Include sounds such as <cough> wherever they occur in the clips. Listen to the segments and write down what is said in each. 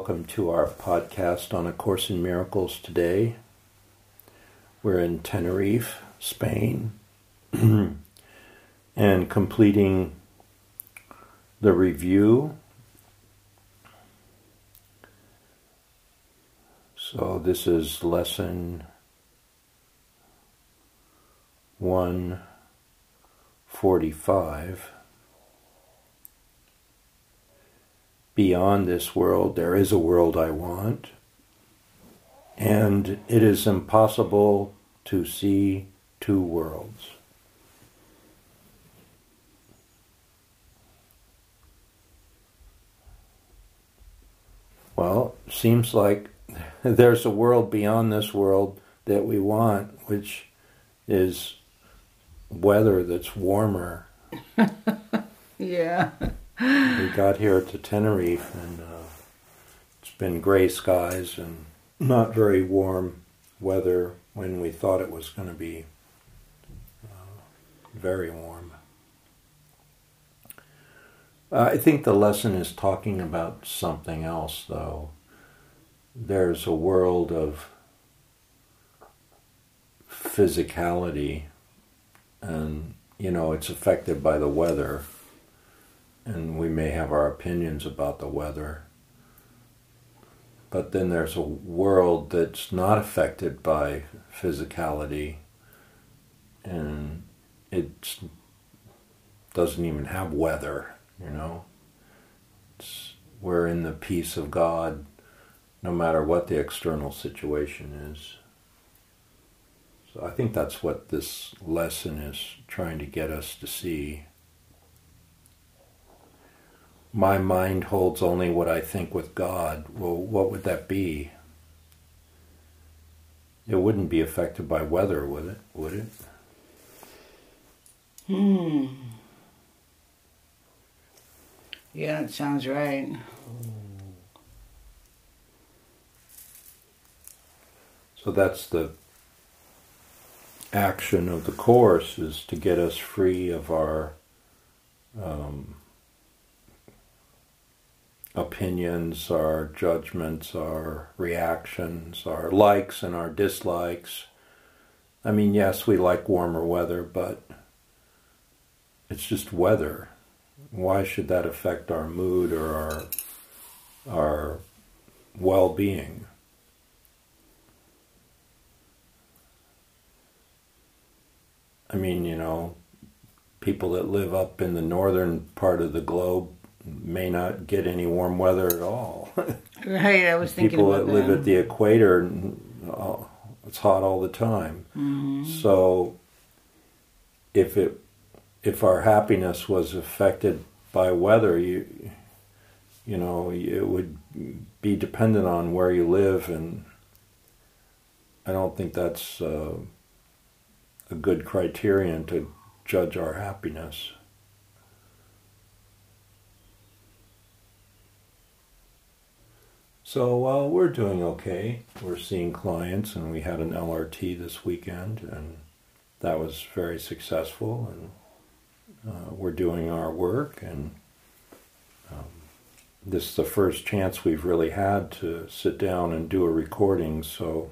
welcome to our podcast on A Course in Miracles today. We're in Tenerife, Spain, <clears throat> and completing the review. So, this is lesson 145. Beyond this world, there is a world I want, and it is impossible to see two worlds. Well, seems like <laughs> there's a world beyond this world that we want, which is weather that's warmer. <laughs> yeah we got here to Tenerife, and uh, it's been gray skies and not very warm weather when we thought it was going to be uh, very warm. I think the lesson is talking about something else, though. There's a world of physicality, and you know, it's affected by the weather and we may have our opinions about the weather. But then there's a world that's not affected by physicality, and it doesn't even have weather, you know. It's, we're in the peace of God no matter what the external situation is. So I think that's what this lesson is trying to get us to see my mind holds only what I think with God, well, what would that be? It wouldn't be affected by weather, would it? Would it? Hmm. Yeah, it sounds right. So that's the action of the course is to get us free of our um, opinions, our judgments, our reactions, our likes and our dislikes. I mean, yes, we like warmer weather, but it's just weather. Why should that affect our mood or our our well-being? I mean, you know, people that live up in the northern part of the globe may not get any warm weather at all. <laughs> right, I was thinking people that live at the equator, uh, it's hot all the time. Mm-hmm. So, if it if our happiness was affected by weather, you you know it would be dependent on where you live, and I don't think that's uh, a good criterion to judge our happiness. So uh, we're doing okay. We're seeing clients, and we had an LRT this weekend, and that was very successful. And uh, we're doing our work, and um, this is the first chance we've really had to sit down and do a recording. So.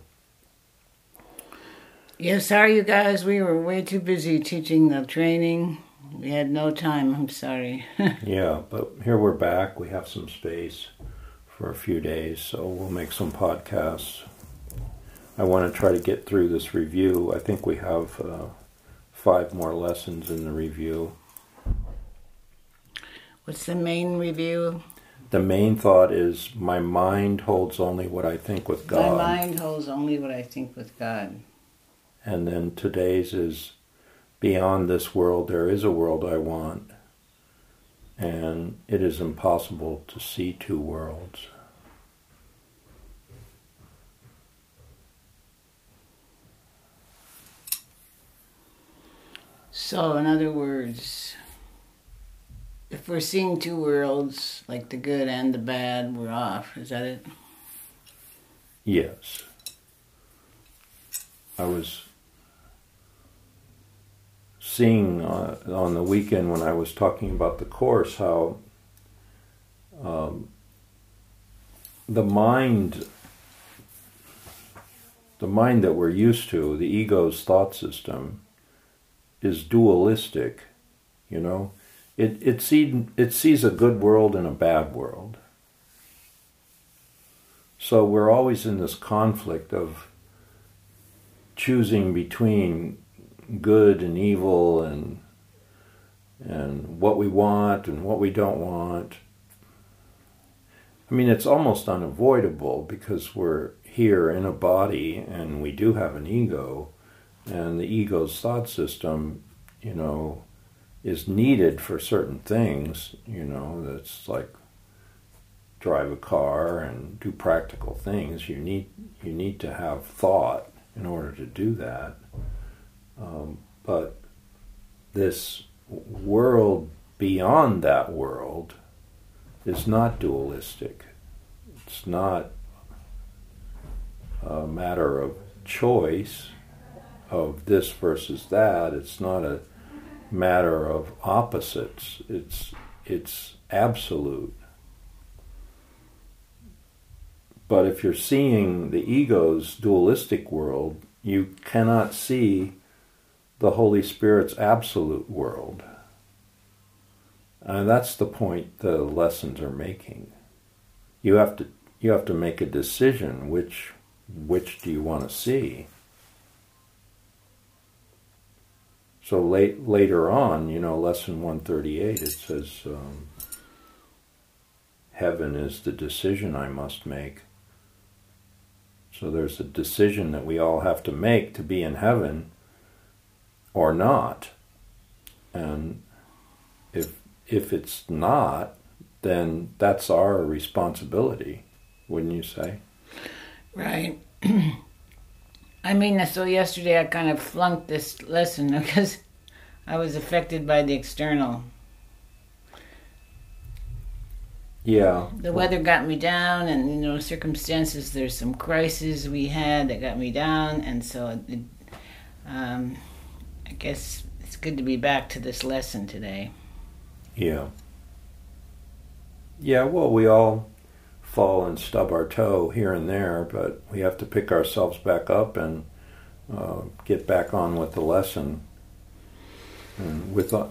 Yeah, sorry, you guys. We were way too busy teaching the training. We had no time. I'm sorry. <laughs> yeah, but here we're back. We have some space for a few days, so we'll make some podcasts. I want to try to get through this review. I think we have uh, five more lessons in the review. What's the main review? The main thought is my mind holds only what I think with God. My mind holds only what I think with God. And then today's is beyond this world, there is a world I want and it is impossible to see two worlds. So, in other words, if we're seeing two worlds, like the good and the bad, we're off. Is that it? Yes. I was seeing uh, on the weekend when I was talking about the course how um, the mind the mind that we're used to, the ego's thought system, is dualistic, you know. It it see, it sees a good world and a bad world. So we're always in this conflict of choosing between good and evil and and what we want and what we don't want. I mean, it's almost unavoidable because we're here in a body and we do have an ego, and the ego's thought system, you know, is needed for certain things, you know, that's like drive a car and do practical things. You need you need to have thought in order to do that. Um, but this world beyond that world is not dualistic. It's not a matter of choice of this versus that. It's not a matter of opposites. It's it's absolute. But if you're seeing the ego's dualistic world, you cannot see the Holy Spirit's absolute world. And that's the point the lessons are making. You have to you have to make a decision which which do you want to see? So late, later on, you know, lesson 138, it says, um, Heaven is the decision I must make. So there's a decision that we all have to make to be in heaven or not. And if if it's not, then that's our responsibility, wouldn't you say? Right. <clears throat> I mean, so yesterday I kind of flunked this lesson <laughs> because I was affected by the external. Yeah. The weather got me down, and you know, circumstances. There's some crises we had that got me down, and so it, um, I guess it's good to be back to this lesson today. Yeah. Yeah. Well, we all fall and stub our toe here and there, but we have to pick ourselves back up and uh, get back on with the lesson. And with uh,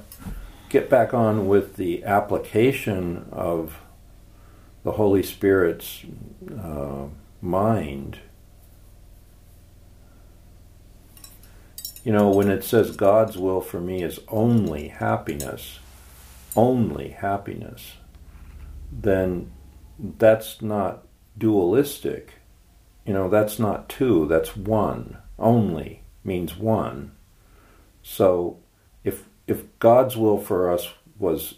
get back on with the application of the Holy Spirit's uh, mind. You know, when it says God's will for me is only happiness, only happiness, then that's not dualistic. You know, that's not two, that's one. Only means one. So if if God's will for us was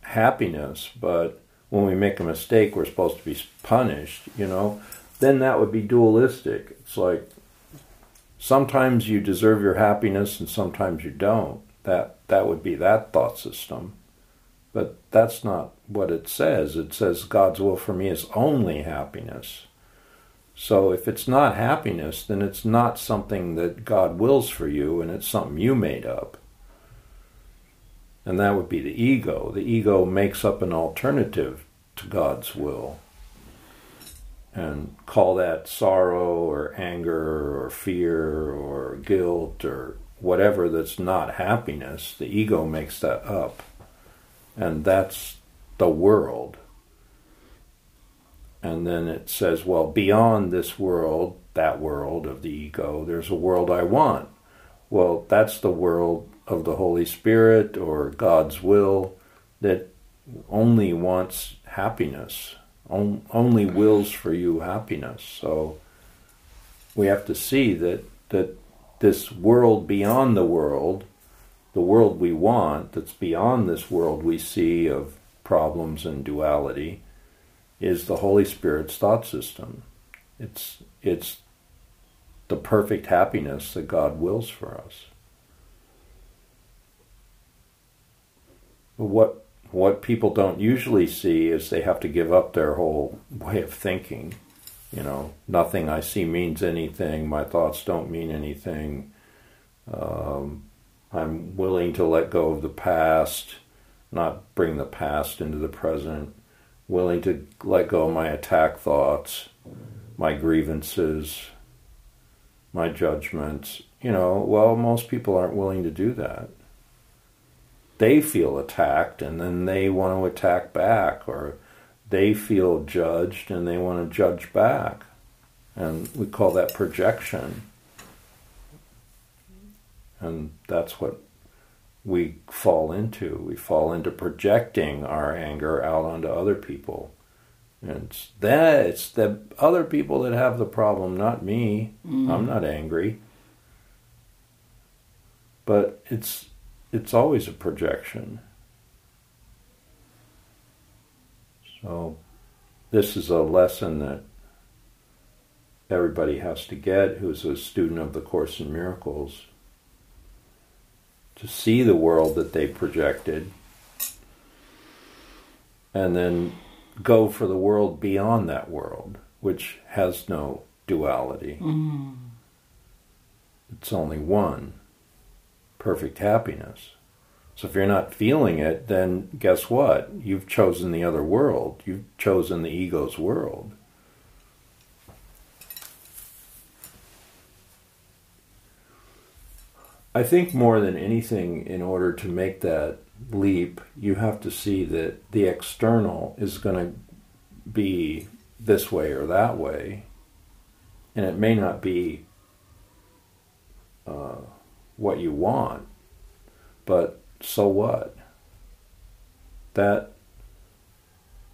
happiness, but when we make a mistake we're supposed to be punished, you know, then that would be dualistic. It's like sometimes you deserve your happiness and sometimes you don't. That that would be that thought system. But that's not what it says. It says God's will for me is only happiness. So if it's not happiness, then it's not something that God wills for you and it's something you made up. And that would be the ego. The ego makes up an alternative to God's will. And call that sorrow or anger or fear or guilt or whatever that's not happiness. The ego makes that up and that's the world. And then it says, well, beyond this world, that world of the ego, there's a world I want. Well, that's the world of the Holy Spirit or God's will that only wants happiness, only wills for you happiness. So we have to see that, that this world beyond the world the world we want, that's beyond this world we see of problems and duality, is the Holy Spirit's thought system. It's, it's the perfect happiness that God wills for us. But what, what people don't usually see is they have to give up their whole way of thinking. You know, nothing I see means anything, my thoughts don't mean anything. Um, I'm willing to let go of the past, not bring the past into the present. willing to let go of my attack thoughts, my grievances, my judgments. You know, well, most people aren't willing to do that. They feel attacked and then they want to attack back, or they feel judged and they want to judge back. And we call that projection. And that's what we fall into. We fall into projecting our anger out onto other people. And it's that it's the other people that have the problem, not me. Mm. I'm not angry. But it's it's always a projection. So this is a lesson that everybody has to get who's a student of the Course in Miracles to see the world that they projected and then go for the world beyond that world, which has no duality. Mm. It's only one perfect happiness. So if you're not feeling it, then guess what? You've chosen the other world. You've chosen the ego's world. I think more than anything, in order to make that leap, you have to see that the external is going to be this way or that way, and it may not be uh, what you want, but so what? That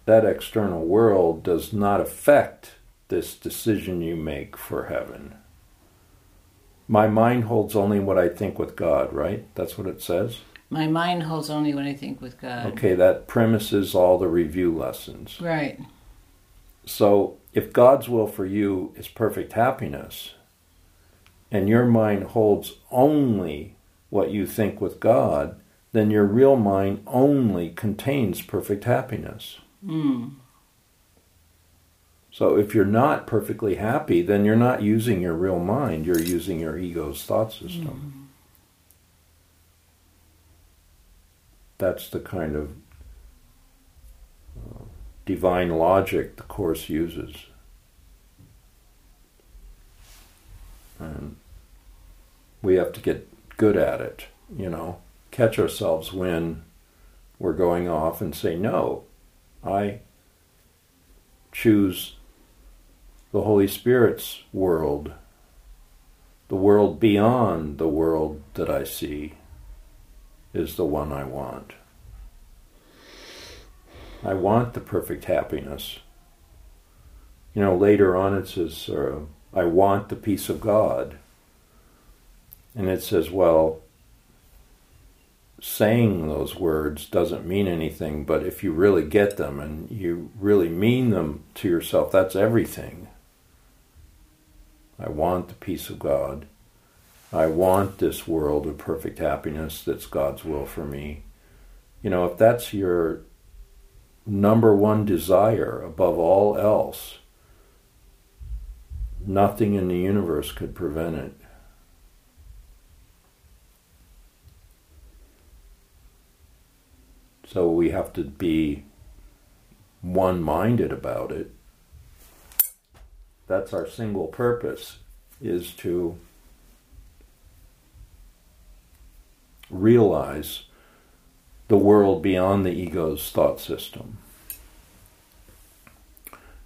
that external world does not affect this decision you make for heaven my mind holds only what I think with God, right? That's what it says. My mind holds only what I think with God. Okay, that premises all the review lessons. Right. So, if God's will for you is perfect happiness, and your mind holds only what you think with God, then your real mind only contains perfect happiness. Mm. So if you're not perfectly happy, then you're not using your real mind, you're using your ego's thought system. Mm. That's the kind of uh, divine logic the Course uses. We have to get good at it, you know, catch ourselves when we're going off and say, no, I choose the Holy Spirit's world, the world beyond the world that I see, is the one I want. I want the perfect happiness. You know, later on it says, uh, I want the peace of God. And it says, well, saying those words doesn't mean anything, but if you really get them and you really mean them to yourself, that's everything. I want the peace of God. I want this world of perfect happiness that's God's will for me. You know, if that's your number one desire above all else, nothing in the universe could prevent it. So we have to be one minded about it that's our single purpose, is to realize the world beyond the ego's thought system.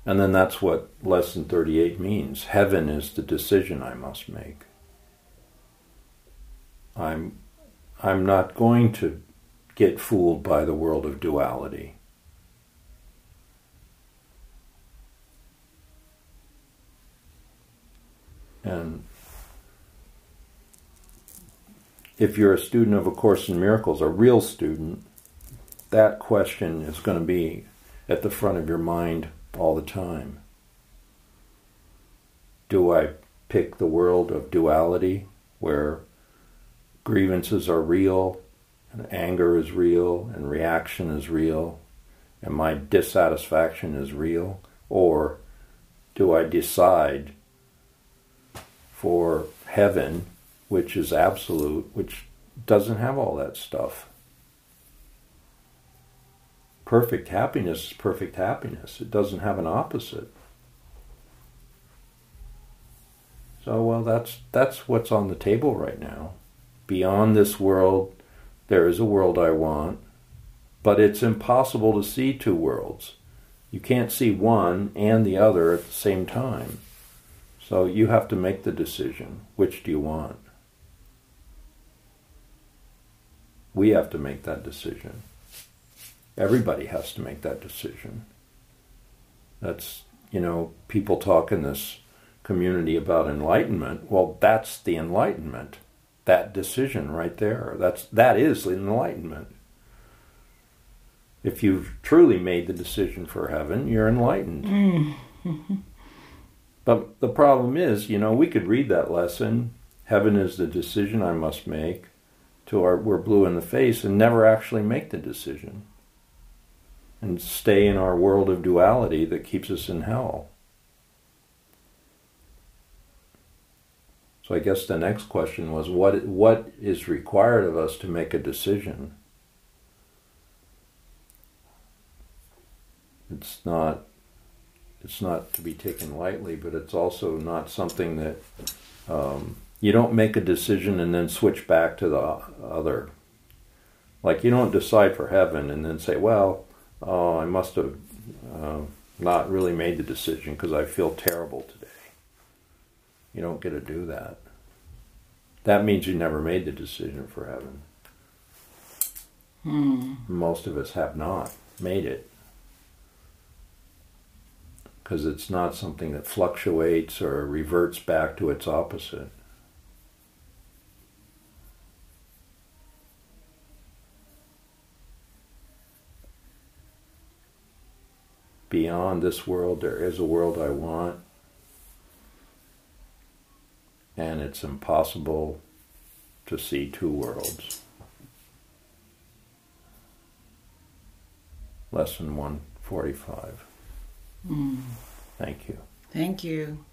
And then that's what lesson 38 means. Heaven is the decision I must make. I'm I'm not going to get fooled by the world of duality. And if you're a student of A Course in Miracles, a real student, that question is going to be at the front of your mind all the time. Do I pick the world of duality where grievances are real and anger is real and reaction is real and my dissatisfaction is real? Or do I decide for heaven, which is absolute, which doesn't have all that stuff. perfect happiness is perfect happiness. It doesn't have an opposite. So well that's that's what's on the table right now. Beyond this world there is a world I want, but it's impossible to see two worlds. You can't see one and the other at the same time. So you have to make the decision. Which do you want? We have to make that decision. Everybody has to make that decision. That's, you know, people talk in this community about enlightenment. Well, that's the enlightenment. That decision right there. That's that is enlightenment. If you've truly made the decision for heaven, you're enlightened. Mm-hmm. but the problem is, you know, we could read that lesson, heaven is the decision I must make, till our, we're blue in the face and never actually make the decision. And stay in our world of duality that keeps us in hell. So I guess the next question was what what is required of us to make a decision? It's not it's not to be taken lightly, but it's also not something that um, you don't make a decision and then switch back to the other. Like you don't decide for heaven and then say, "Well, oh, I must have uh, not really made the decision because I feel terrible today." You don't get to do that. That means you never made the decision for heaven. Hmm. Most of us have not made it because it's not something that fluctuates or reverts back to its opposite. Beyond this world, there is a world I want, and it's impossible to see two worlds. Lesson 145. Mm. Thank you. Thank you.